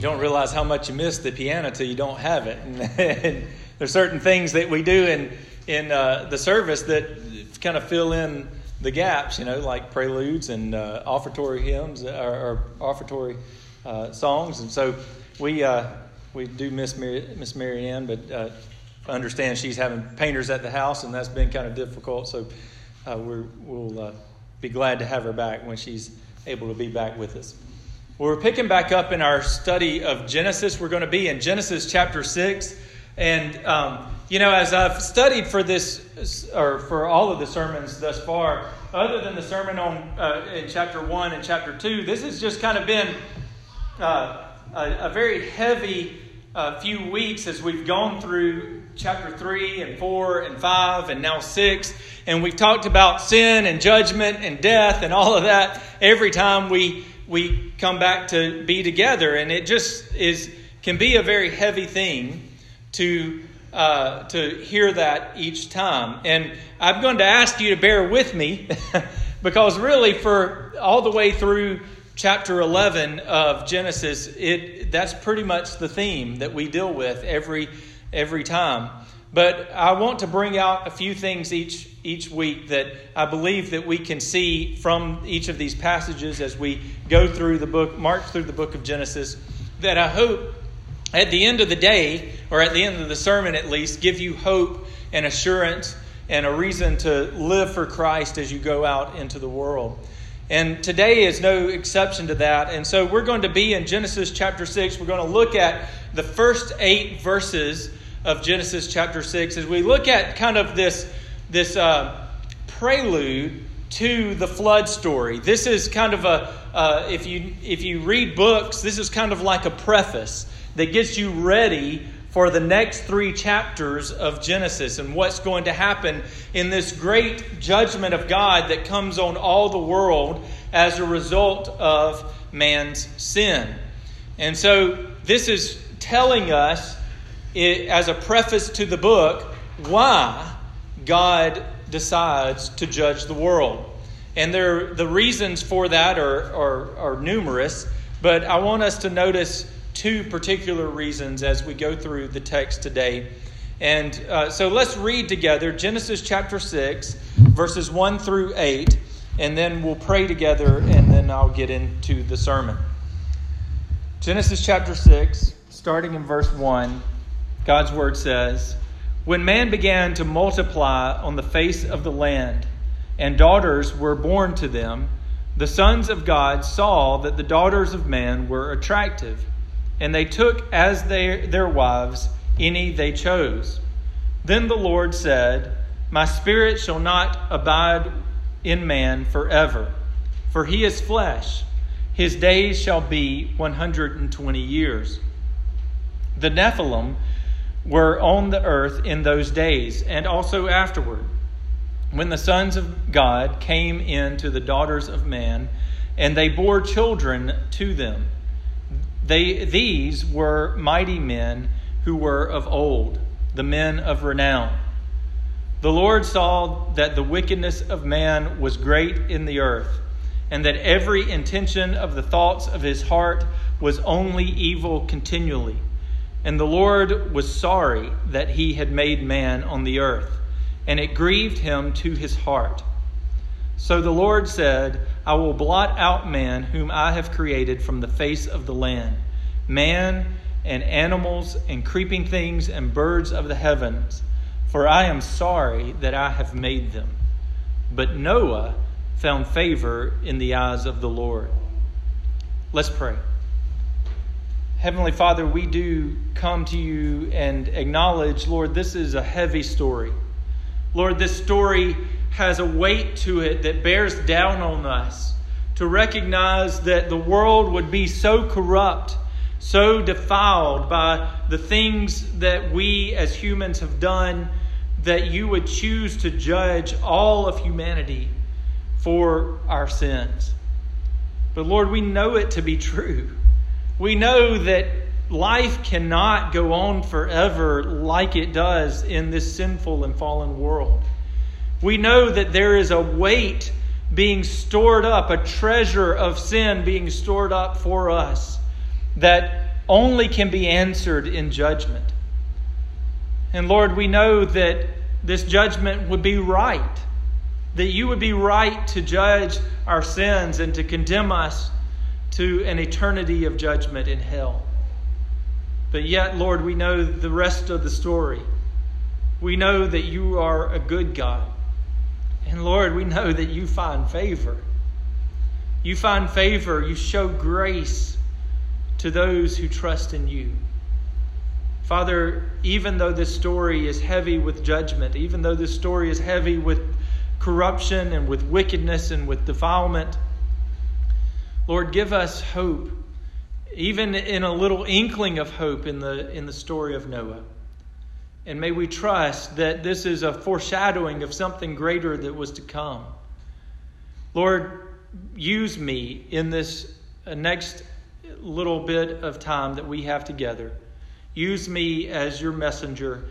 you don't realize how much you miss the piano till you don't have it. And, there's certain things that we do in in uh, the service that kind of fill in the gaps, you know, like preludes and uh, offertory hymns or, or offertory uh, songs. And so we uh, we do miss Mary, Miss Marianne, but uh, understand she's having painters at the house, and that's been kind of difficult. So uh, we will be glad to have her back when she's able to be back with us. Well, we're picking back up in our study of Genesis. We're going to be in Genesis chapter 6. And, um, you know, as I've studied for this, or for all of the sermons thus far, other than the sermon on uh, in chapter 1 and chapter 2, this has just kind of been uh, a, a, very heavy uh, few weeks as we've gone through chapter 3 and 4 and 5 and now 6. And we've talked about sin and judgment and death and all of that every time we we come back to be together. And it just is can be a very heavy thing to uh, to hear that each time. And I'm going to ask you to bear with me because really, for all the way through chapter 11 of Genesis, it that's pretty much the theme that we deal with every every time. But I want to bring out a few things each each week that I believe that we can see from each of these passages as we go through the book, march through the book of Genesis, that I hope at the end of the day, or at the end of the sermon at least, give you hope and assurance and a reason to live for Christ as you go out into the world. And today is no exception to that. And so we're going to be in Genesis chapter 6. We're going to look at the first eight verses of Genesis chapter 6 as we look at kind of this this uh, prelude to the flood story. This is kind of a uh, if you if you read books, this is kind of like a preface that gets you ready for the next three chapters of Genesis and what's going to happen in this great judgment of God that comes on all the world as a result of man's sin. And so this is telling us, it, as a preface to the book, why God decides to judge the world. And there, the reasons for that are, are, are numerous, but I want us to notice two particular reasons as we go through the text today. And uh, so let's read together Genesis chapter 6, verses 1 through 8, and then we'll pray together, and then I'll get into the sermon. Genesis chapter 6, starting in verse 1, God's word says, when man began to multiply on the face of the land, and daughters were born to them, the sons of God saw that the daughters of man were attractive, and they took as their, their wives any they chose. Then the Lord said, My spirit shall not abide in man forever, for he is flesh. His days shall be 120 years. The Nephilim were on the earth in those days and also afterward, when the sons of God came in to the daughters of man, and they bore children to them. They, these were mighty men who were of old, the men of renown. The Lord saw that the wickedness of man was great in the earth, and that every intention of the thoughts of his heart was only evil continually. And the Lord was sorry that he had made man on the earth, and it grieved him to his heart. So the Lord said, I will blot out man whom I have created from the face of the land, man and animals and creeping things and birds of the heavens, for I am sorry that I have made them. But Noah found favor in the eyes of the Lord. Let's pray. Heavenly Father, we do come to you and acknowledge, Lord, this is a heavy story. Lord, this story has a weight to it that bears down on us to recognize that the world would be so corrupt, so defiled by the things that we as humans have done, that you would choose to judge all of humanity for our sins. But Lord, we know it to be true. We know that life cannot go on forever like it does in this sinful and fallen world. We know that there is a weight being stored up, a treasure of sin being stored up for us, that only can be answered in judgment. And Lord, we know that this judgment would be right, that you would be right to judge our sins and to condemn us to an eternity of judgment in hell. But yet, Lord, we know the rest of the story. We know that you are a good God. And Lord, we know that you find favor. You find favor, you show grace to those who trust in you. Father, even though this story is heavy with judgment, even though this story is heavy with corruption and with wickedness and with defilement, Lord, give us hope, even in a little inkling of hope in the, in the story of Noah. And may we trust that this is a foreshadowing of something greater that was to come. Lord, use me in this uh, next little bit of time that we have together. Use me as your messenger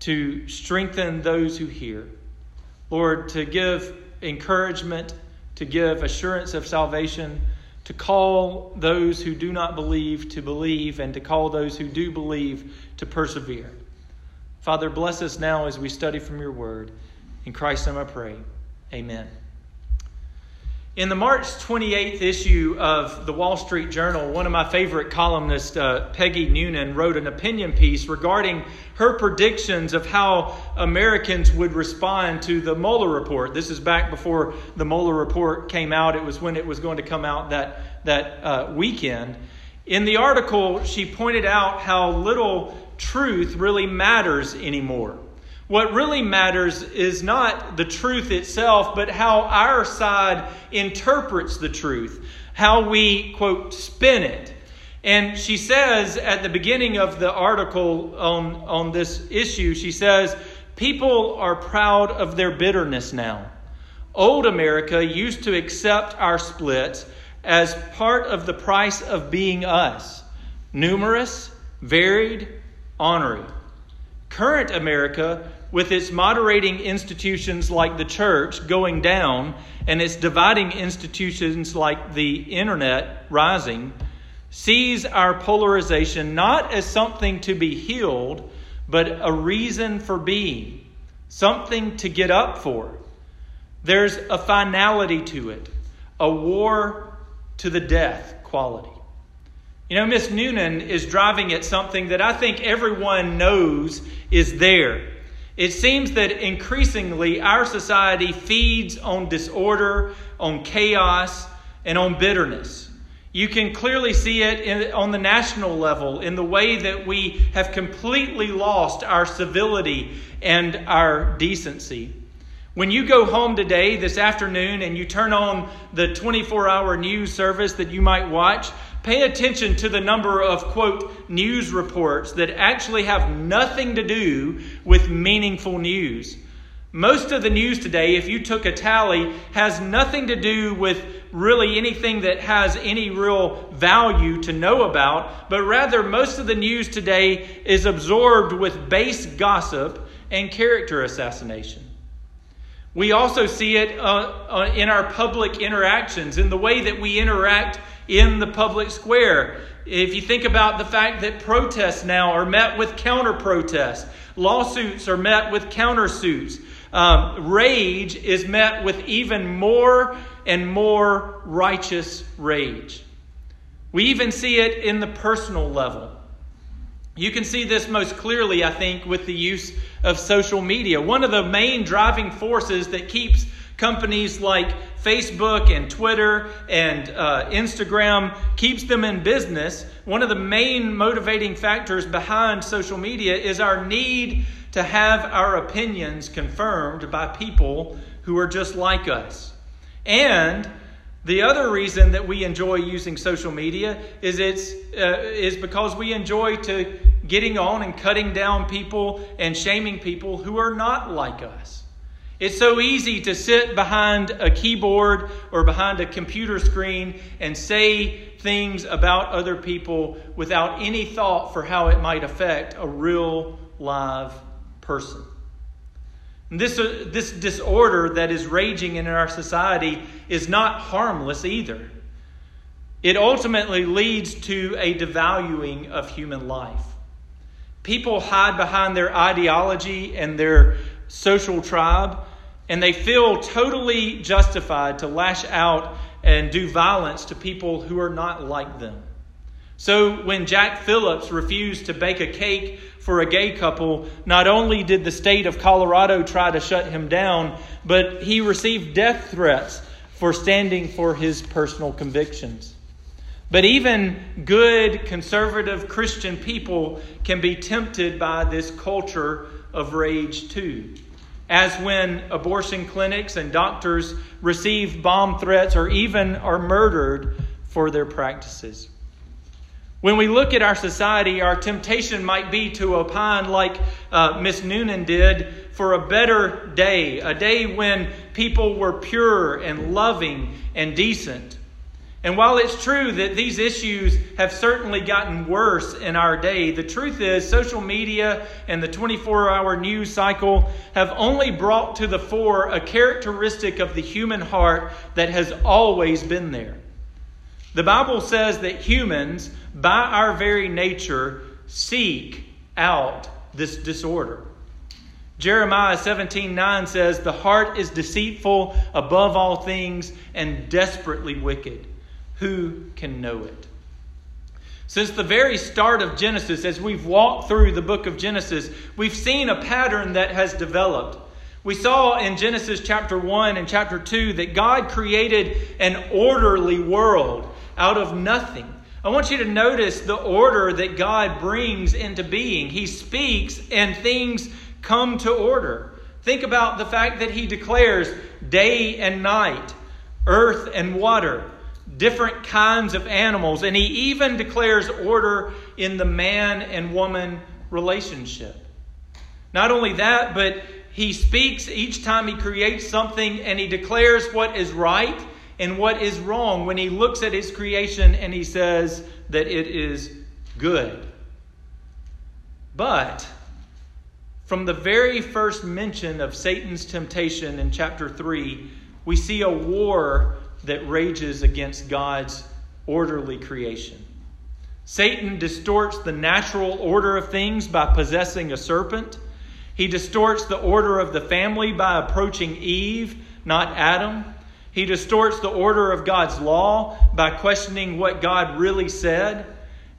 to strengthen those who hear. Lord, to give encouragement, to give assurance of salvation, to call those who do not believe to believe, and to call those who do believe to persevere. Father, bless us now as we study from your word. In Christ's name I pray. Amen. In the March 28th issue of the Wall Street Journal, one of my favorite columnists, uh, Peggy Noonan, wrote an opinion piece regarding her predictions of how Americans would respond to the Mueller report. This is back before the Mueller report came out. It was when it was going to come out that, that uh, weekend. In the article, she pointed out how little truth really matters anymore. What really matters is not the truth itself, but how our side interprets the truth, how we, quote, spin it. And she says at the beginning of the article on, on this issue, she says, People are proud of their bitterness now. Old America used to accept our splits as part of the price of being us numerous, varied, honoring. Current America with its moderating institutions like the church going down and its dividing institutions like the internet rising, sees our polarization not as something to be healed, but a reason for being, something to get up for. There's a finality to it, a war to the death quality. You know, Miss Noonan is driving at something that I think everyone knows is there. It seems that increasingly our society feeds on disorder, on chaos, and on bitterness. You can clearly see it in, on the national level in the way that we have completely lost our civility and our decency. When you go home today, this afternoon, and you turn on the 24 hour news service that you might watch, Pay attention to the number of, quote, news reports that actually have nothing to do with meaningful news. Most of the news today, if you took a tally, has nothing to do with really anything that has any real value to know about, but rather most of the news today is absorbed with base gossip and character assassination. We also see it uh, uh, in our public interactions, in the way that we interact in the public square. If you think about the fact that protests now are met with counter protests, lawsuits are met with countersuits, um, rage is met with even more and more righteous rage. We even see it in the personal level. You can see this most clearly, I think, with the use of social media. One of the main driving forces that keeps companies like Facebook and Twitter and uh, Instagram keeps them in business, one of the main motivating factors behind social media is our need to have our opinions confirmed by people who are just like us. And the other reason that we enjoy using social media is it's uh, is because we enjoy to getting on and cutting down people and shaming people who are not like us. It's so easy to sit behind a keyboard or behind a computer screen and say things about other people without any thought for how it might affect a real live person. And this, uh, this disorder that is raging in our society is not harmless either. it ultimately leads to a devaluing of human life. People hide behind their ideology and their social tribe, and they feel totally justified to lash out and do violence to people who are not like them. So when Jack Phillips refused to bake a cake for a gay couple, not only did the state of Colorado try to shut him down, but he received death threats for standing for his personal convictions. But even good, conservative Christian people can be tempted by this culture of rage too. As when abortion clinics and doctors receive bomb threats or even are murdered for their practices. When we look at our society, our temptation might be to opine, like uh, Miss Noonan did, for a better day, a day when people were pure and loving and decent. And while it's true that these issues have certainly gotten worse in our day, the truth is social media and the 24 hour news cycle have only brought to the fore a characteristic of the human heart that has always been there. The Bible says that humans, by our very nature, seek out this disorder. Jeremiah 17 9 says, The heart is deceitful above all things and desperately wicked. Who can know it? Since the very start of Genesis, as we've walked through the book of Genesis, we've seen a pattern that has developed. We saw in Genesis chapter 1 and chapter 2 that God created an orderly world out of nothing. I want you to notice the order that God brings into being. He speaks and things come to order. Think about the fact that He declares day and night, earth and water different kinds of animals, and he even declares order in the man and woman relationship. Not only that, but he speaks each time he creates something and he declares what is right and what is wrong when he looks at his creation and he says that it is good. But from the very first mention of Satan's temptation in chapter 3, we see a war that rages against God's orderly creation. Satan distorts the natural order of things by possessing a serpent. He distorts the order of the family by approaching Eve, not Adam. He distorts the order of God's law by questioning what God really said.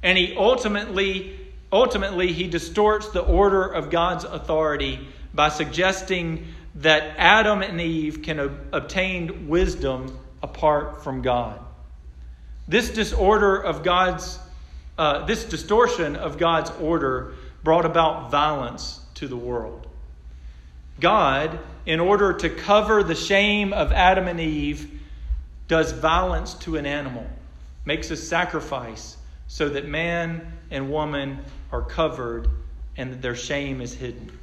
And he ultimately, ultimately, he distorts the order of God's authority by suggesting that Adam and Eve can obtain wisdom apart from God. This disorder of God's, uh, this distortion of God's order brought about violence to the world. God, in order to cover the shame of Adam and Eve, does violence to an animal, makes a sacrifice so that man and woman are covered and that their shame is hidden.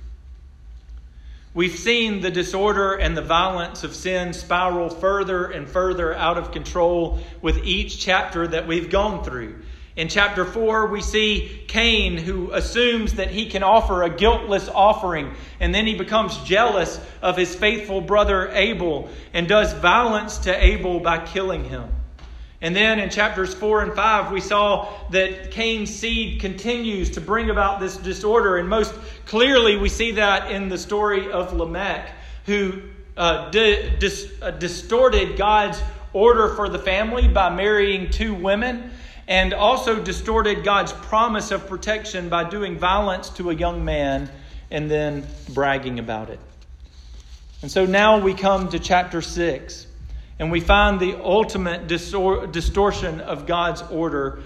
We've seen the disorder and the violence of sin spiral further and further out of control with each chapter that we've gone through. In chapter 4, we see Cain who assumes that he can offer a guiltless offering, and then he becomes jealous of his faithful brother Abel and does violence to Abel by killing him. And then in chapters 4 and 5, we saw that Cain's seed continues to bring about this disorder. And most clearly, we see that in the story of Lamech, who uh, di- dis- uh, distorted God's order for the family by marrying two women, and also distorted God's promise of protection by doing violence to a young man and then bragging about it. And so now we come to chapter 6. And we find the ultimate distor- distortion of God's order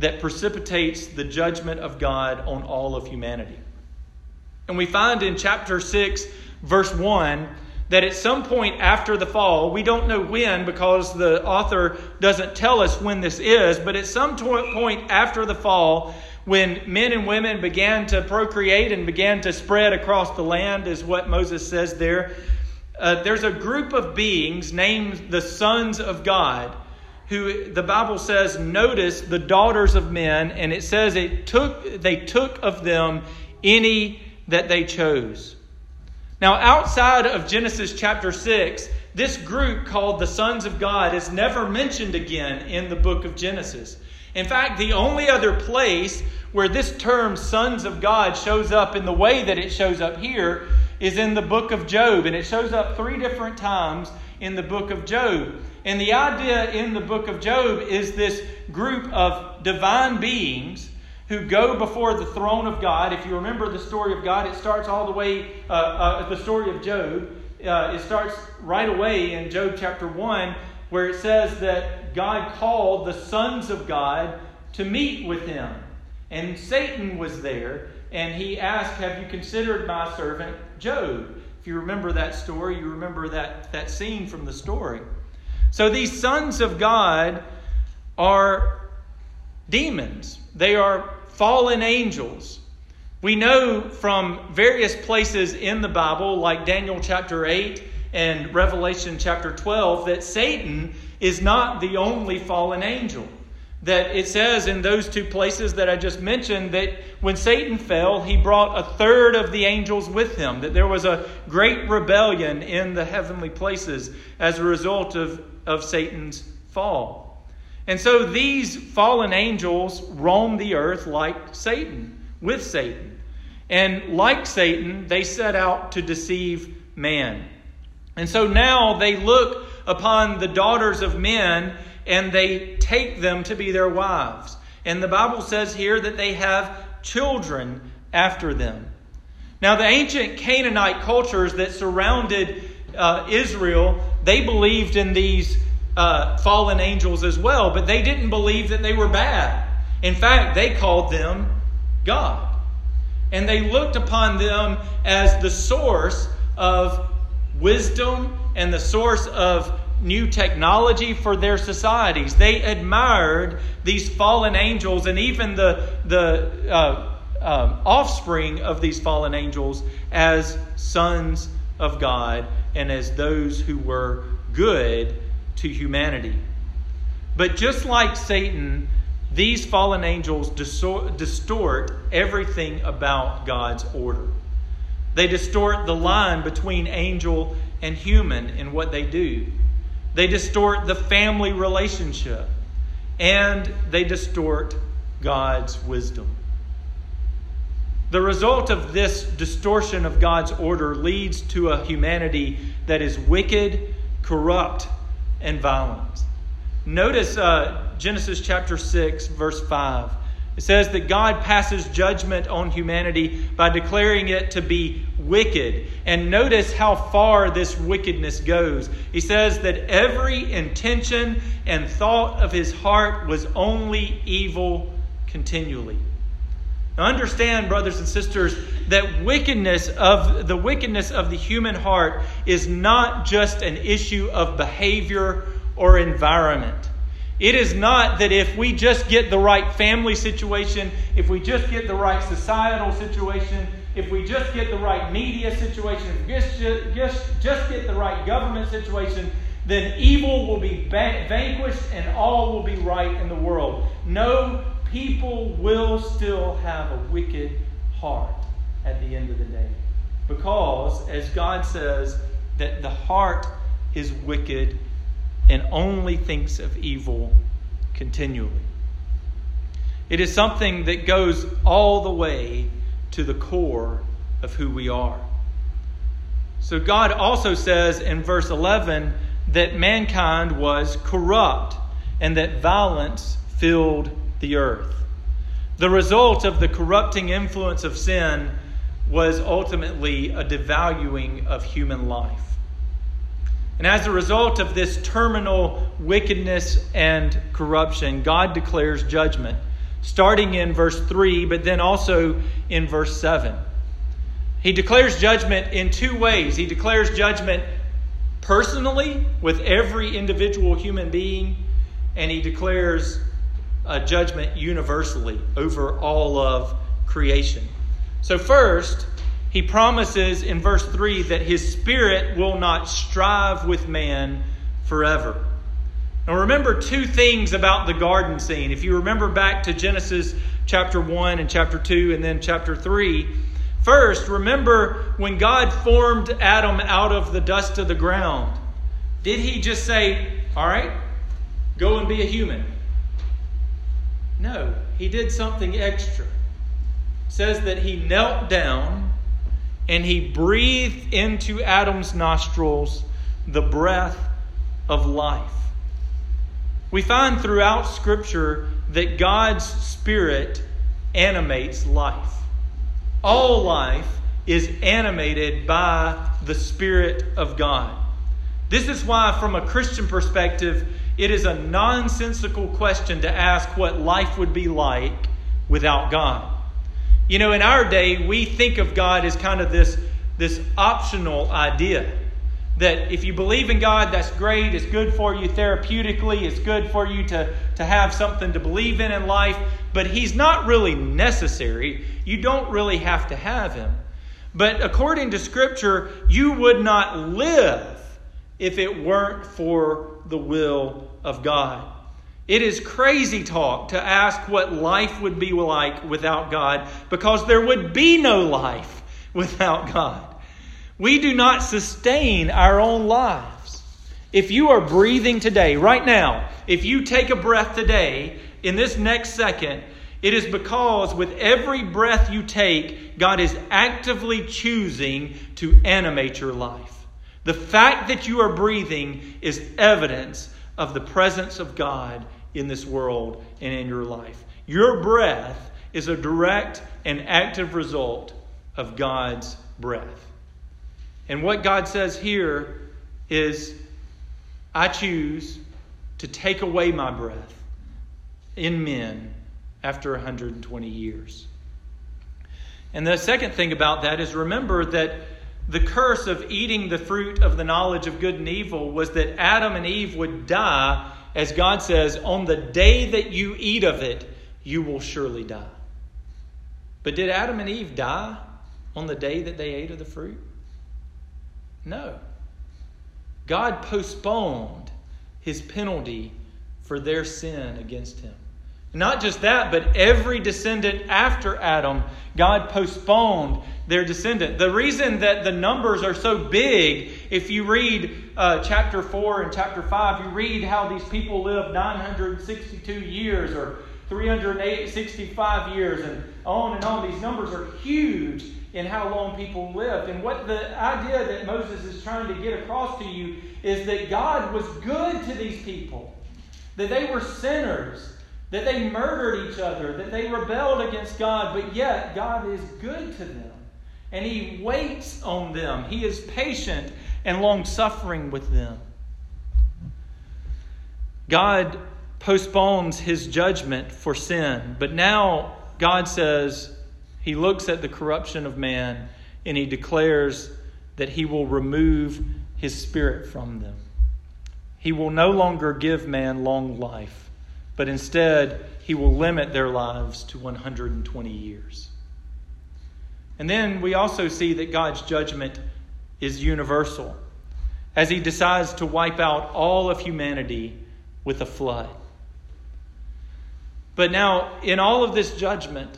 that precipitates the judgment of God on all of humanity. And we find in chapter 6, verse 1, that at some point after the fall, we don't know when because the author doesn't tell us when this is, but at some point after the fall, when men and women began to procreate and began to spread across the land, is what Moses says there, uh, there's a group of beings named the sons of God who the Bible says notice the daughters of men, and it says it took they took of them any that they chose. Now, outside of Genesis chapter 6, this group called the sons of God is never mentioned again in the book of Genesis. In fact, the only other place where this term sons of God shows up in the way that it shows up here is in the book of Job. And it shows up three different times in the book of Job. And the idea in the book of Job is this group of divine beings who go before the throne of God. If you remember the story of God, it starts all the way, uh, uh, the story of Job. Uh, it starts right away in Job chapter 1, where it says that God called the sons of God to meet with him. And Satan was there, and he asked, Have you considered my servant Job? If you remember that story, you remember that, that scene from the story. So these sons of God are demons, they are fallen angels. We know from various places in the Bible, like Daniel chapter 8 and Revelation chapter 12, that Satan is not the only fallen angel that it says in those two places that I just mentioned that when Satan fell, he brought a third of the angels with him, that there was a great rebellion in the heavenly places as a result of, of Satan's fall. And so these fallen angels roam the earth like Satan, with Satan. And like Satan, they set out to deceive man. And so now they look upon the daughters of men and they take them to be their wives. And the Bible says here that they have children after them. Now, the ancient Canaanite cultures that surrounded uh, Israel, they believed in these uh, fallen angels as well, but they didn't believe that they were bad. In fact, they called them God. And they looked upon them as the source of wisdom and the source of new technology for their societies. They admired these fallen angels and even the, the uh, uh, offspring of these fallen angels as sons of God and as those who were good to humanity. But just like Satan, these fallen angels distort everything about God's order. They distort the line between angel and human in what they do. They distort the family relationship. And they distort God's wisdom. The result of this distortion of God's order leads to a humanity that is wicked, corrupt, and violent. Notice uh, Genesis chapter 6, verse 5. It says that God passes judgment on humanity by declaring it to be wicked. And notice how far this wickedness goes. He says that every intention and thought of his heart was only evil continually. Now understand, brothers and sisters, that wickedness of the wickedness of the human heart is not just an issue of behavior or environment. It is not that if we just get the right family situation, if we just get the right societal situation, if we just get the right media situation, if we just, just, get the right government situation, then evil will be vanquished and all will be right in the world. No, people will still have a wicked heart at the end of the day. Because, as God says, that the heart is wicked and only thinks of evil continually. It is something that goes all the way to the core of who we are. So, God also says in verse 11 that mankind was corrupt and that violence filled the earth. The result of the corrupting influence of sin was ultimately a devaluing of human life. And as a result of this terminal wickedness and corruption, God declares judgment, starting in verse 3, but then also in verse 7. He declares judgment in two ways. He declares judgment personally with every individual human being, and he declares a judgment universally over all of creation. So, first, he promises in verse 3 that his spirit will not strive with man forever. Now, remember two things about the garden scene. If you remember back to Genesis chapter 1 and chapter 2 and then chapter 3, first, remember when God formed Adam out of the dust of the ground. Did he just say, All right, go and be a human? No, he did something extra. It says that he knelt down and he breathed into Adam's nostrils the breath of life. We find throughout Scripture that God's Spirit animates life. All life is animated by the Spirit of God. This is why, from a Christian perspective, it is a nonsensical question to ask what life would be like without God. You know, in our day, we think of God as kind of this, this optional idea that if you believe in God, that's great. It's good for you therapeutically. It's good for you to, to have something to believe in in life. But He's not really necessary. You don't really have to have Him. But according to Scripture, you would not live if it weren't for the will of God. It is crazy talk to ask what life would be like without God because there would be no life without God. We do not sustain our own lives. If you are breathing today, right now, if you take a breath today, in this next second, it is because with every breath you take, God is actively choosing to animate your life. The fact that you are breathing is evidence of the presence of God in this world and in your life. Your breath is a direct and active result of God's breath. And what God says here is I choose to take away my breath in men after 120 years. And the second thing about that is remember that the curse of eating the fruit of the knowledge of good and evil was that Adam and Eve would die, as God says, on the day that you eat of it, you will surely die. But did Adam and Eve die on the day that they ate of the fruit? No. God postponed his penalty for their sin against him. Not just that, but every descendant after Adam, God postponed their descendant. The reason that the numbers are so big, if you read uh, chapter 4 and chapter 5, you read how these people lived 962 years or 365 years and on and on. These numbers are huge in how long people lived. And what the idea that Moses is trying to get across to you is that God was good to these people, that they were sinners that they murdered each other, that they rebelled against God, but yet God is good to them. And He waits on them. He is patient and long suffering with them. God postpones His judgment for sin, but now God says He looks at the corruption of man and He declares that He will remove His Spirit from them. He will no longer give man long life but instead, he will limit their lives to 120 years. And then we also see that God's judgment is universal as he decides to wipe out all of humanity with a flood. But now, in all of this judgment,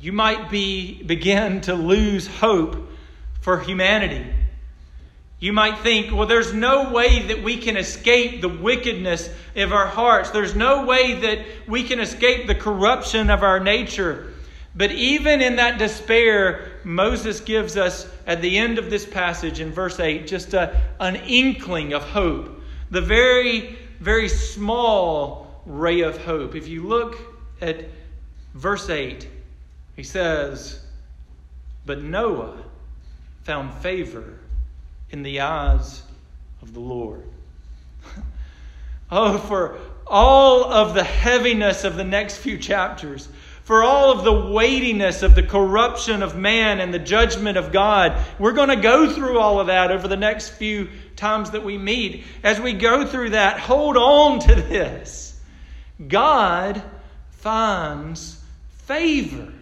you might be begin to lose hope for humanity you might think, well, there's no way that we can escape the wickedness of our hearts. There's no way that we can escape the corruption of our nature. But even in that despair, Moses gives us at the end of this passage in verse 8 just a, an inkling of hope. The very, very small ray of hope. If you look at verse 8, he says, But Noah found favor in the eyes of the Lord. oh, for all of the heaviness of the next few chapters, for all of the weightiness of the corruption of man and the judgment of God. We're going to go through all of that over the next few times that we meet. As we go through that, hold on to this. God finds favor.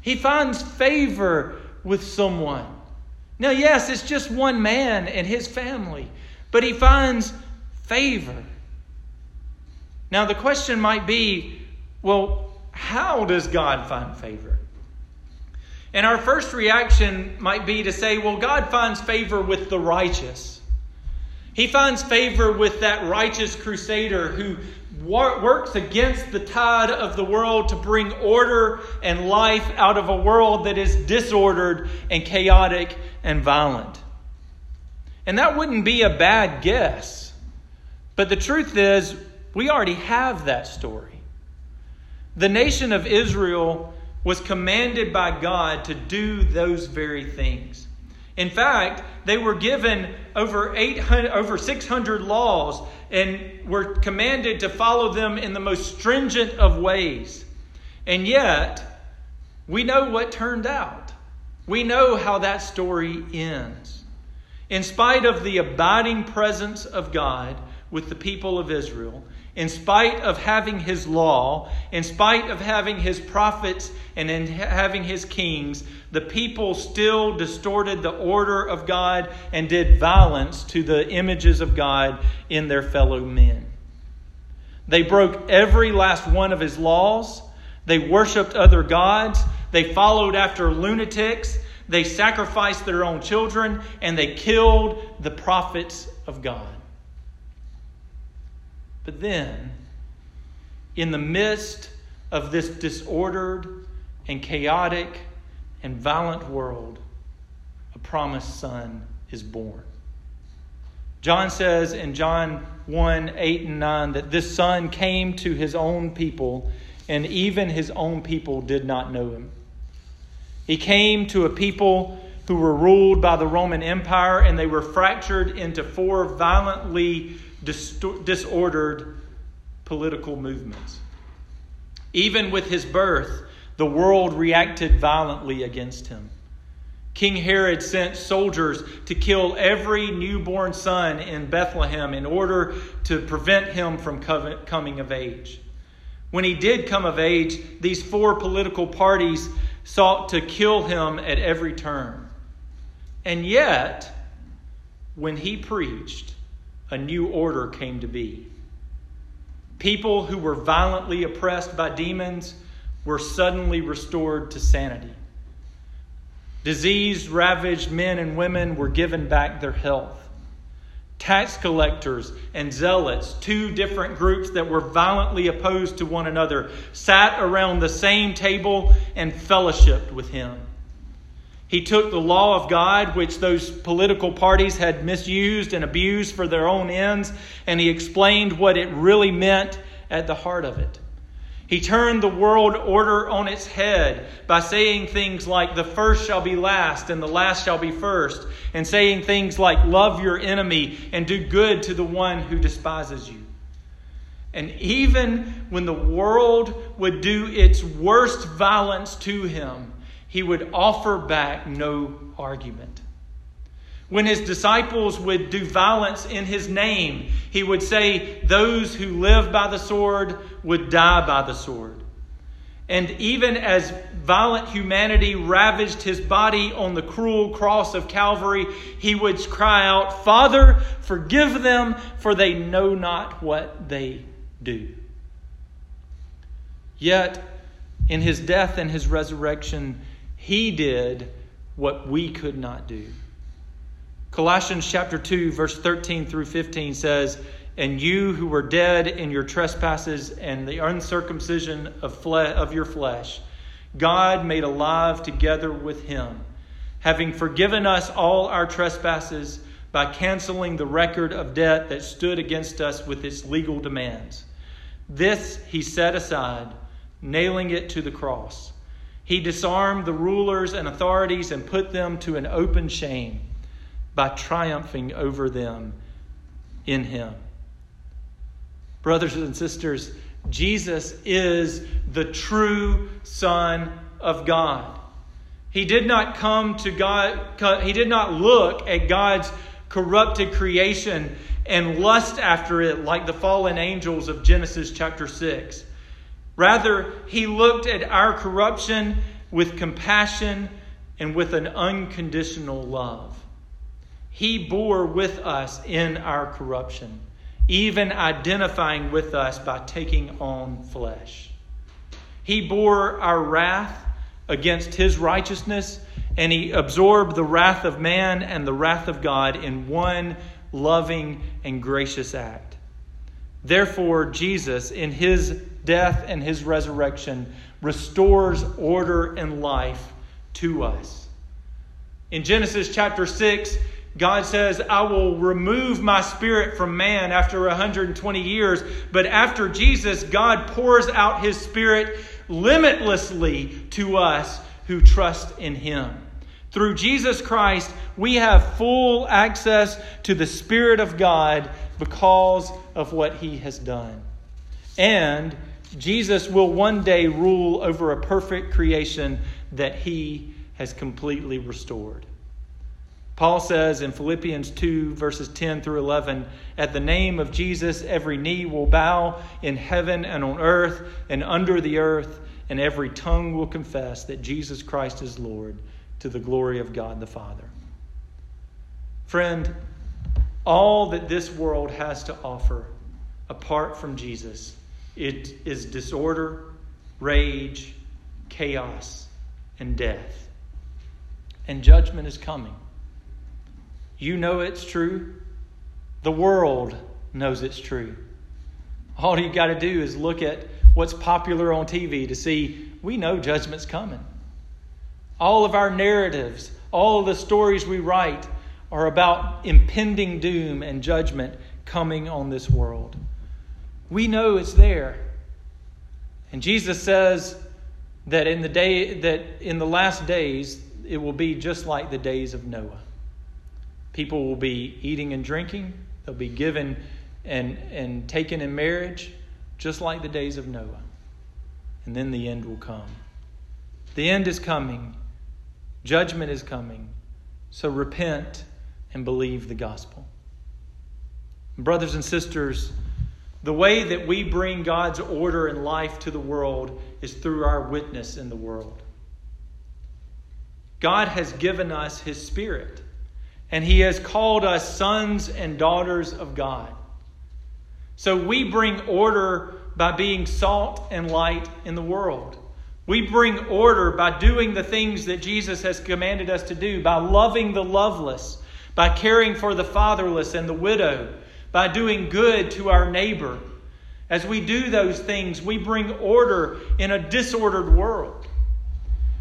He finds favor with someone. Now, yes, it's just one man and his family, but he finds favor. Now, the question might be well, how does God find favor? And our first reaction might be to say, well, God finds favor with the righteous. He finds favor with that righteous crusader who works against the tide of the world to bring order and life out of a world that is disordered and chaotic and violent. And that wouldn't be a bad guess. But the truth is, we already have that story. The nation of Israel was commanded by God to do those very things. In fact, they were given over 800 over 600 laws and were commanded to follow them in the most stringent of ways. And yet, we know what turned out. We know how that story ends. In spite of the abiding presence of God with the people of Israel, in spite of having his law, in spite of having his prophets and in having his kings, the people still distorted the order of God and did violence to the images of God in their fellow men. They broke every last one of his laws. They worshiped other gods. They followed after lunatics. They sacrificed their own children and they killed the prophets of God. But then, in the midst of this disordered and chaotic and violent world, a promised son is born. John says in John 1 8 and 9 that this son came to his own people, and even his own people did not know him. He came to a people who were ruled by the Roman Empire, and they were fractured into four violently disordered political movements. Even with his birth, the world reacted violently against him. King Herod sent soldiers to kill every newborn son in Bethlehem in order to prevent him from coming of age. When he did come of age, these four political parties sought to kill him at every turn. And yet, when he preached, a new order came to be. People who were violently oppressed by demons were suddenly restored to sanity. Disease ravaged men and women were given back their health. Tax collectors and zealots, two different groups that were violently opposed to one another, sat around the same table and fellowshipped with him. He took the law of God, which those political parties had misused and abused for their own ends, and he explained what it really meant at the heart of it. He turned the world order on its head by saying things like, the first shall be last and the last shall be first, and saying things like, love your enemy and do good to the one who despises you. And even when the world would do its worst violence to him, he would offer back no argument. When his disciples would do violence in his name, he would say, Those who live by the sword would die by the sword. And even as violent humanity ravaged his body on the cruel cross of Calvary, he would cry out, Father, forgive them, for they know not what they do. Yet, in his death and his resurrection, he did what we could not do. Colossians chapter 2 verse 13 through 15 says, "And you who were dead in your trespasses and the uncircumcision of, fle- of your flesh, God made alive together with him, having forgiven us all our trespasses by canceling the record of debt that stood against us with its legal demands. This he set aside, nailing it to the cross." He disarmed the rulers and authorities and put them to an open shame by triumphing over them in Him. Brothers and sisters, Jesus is the true Son of God. He did not come to God, he did not look at God's corrupted creation and lust after it like the fallen angels of Genesis chapter 6. Rather, he looked at our corruption with compassion and with an unconditional love. He bore with us in our corruption, even identifying with us by taking on flesh. He bore our wrath against his righteousness, and he absorbed the wrath of man and the wrath of God in one loving, and gracious act. Therefore, Jesus, in his death and his resurrection, restores order and life to us. In Genesis chapter 6, God says, I will remove my spirit from man after 120 years. But after Jesus, God pours out his spirit limitlessly to us who trust in him. Through Jesus Christ, we have full access to the Spirit of God because of what he has done. And Jesus will one day rule over a perfect creation that he has completely restored. Paul says in Philippians 2, verses 10 through 11, At the name of Jesus, every knee will bow in heaven and on earth and under the earth, and every tongue will confess that Jesus Christ is Lord to the glory of God the Father. Friend, all that this world has to offer apart from Jesus it is disorder, rage, chaos, and death. And judgment is coming. You know it's true. The world knows it's true. All you got to do is look at what's popular on TV to see we know judgment's coming. All of our narratives, all of the stories we write are about impending doom and judgment coming on this world. We know it's there. And Jesus says that in the day that in the last days it will be just like the days of Noah. People will be eating and drinking. They'll be given and, and taken in marriage, just like the days of Noah. And then the end will come. The end is coming. Judgment is coming. So repent and believe the gospel. Brothers and sisters, the way that we bring God's order and life to the world is through our witness in the world. God has given us His Spirit and he has called us sons and daughters of God. So we bring order by being salt and light in the world. We bring order by doing the things that Jesus has commanded us to do, by loving the loveless, by caring for the fatherless and the widow, by doing good to our neighbor. As we do those things, we bring order in a disordered world.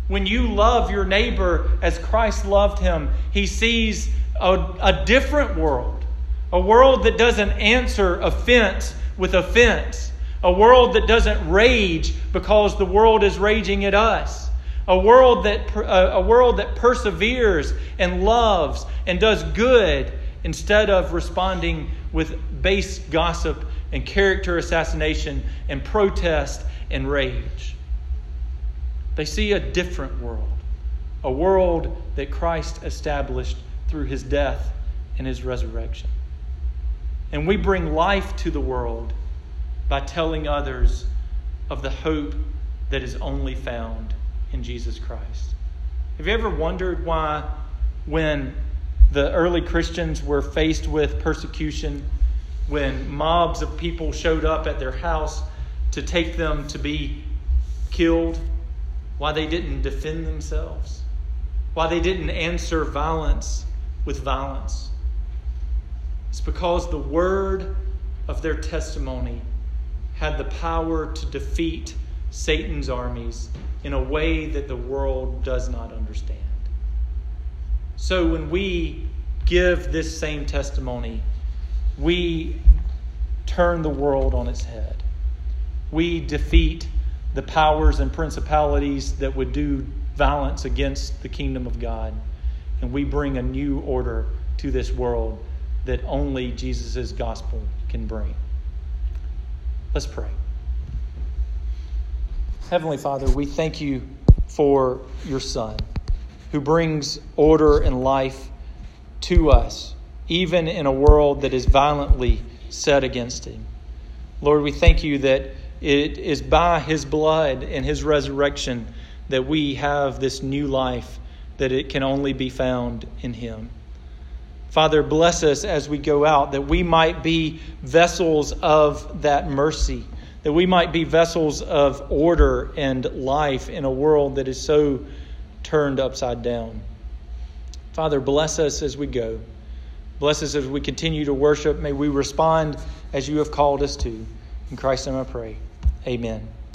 When you love your neighbor as Christ loved him, he sees a, a different world, a world that doesn't answer offense with offense, a world that doesn't rage because the world is raging at us. A world that a world that perseveres and loves and does good instead of responding with base gossip and character assassination and protest and rage. They see a different world, a world that Christ established through his death and his resurrection. And we bring life to the world by telling others of the hope that is only found in Jesus Christ. Have you ever wondered why, when the early Christians were faced with persecution, when mobs of people showed up at their house to take them to be killed, why they didn't defend themselves, why they didn't answer violence with violence. It's because the word of their testimony had the power to defeat Satan's armies in a way that the world does not understand. So when we give this same testimony, we turn the world on its head. We defeat the powers and principalities that would do violence against the kingdom of God. And we bring a new order to this world that only Jesus' gospel can bring. Let's pray. Heavenly Father, we thank you for your Son who brings order and life to us, even in a world that is violently set against him. Lord, we thank you that it is by his blood and his resurrection that we have this new life, that it can only be found in him. Father, bless us as we go out, that we might be vessels of that mercy, that we might be vessels of order and life in a world that is so turned upside down. Father, bless us as we go. Bless us as we continue to worship. May we respond as you have called us to. In Christ's name I pray. Amen.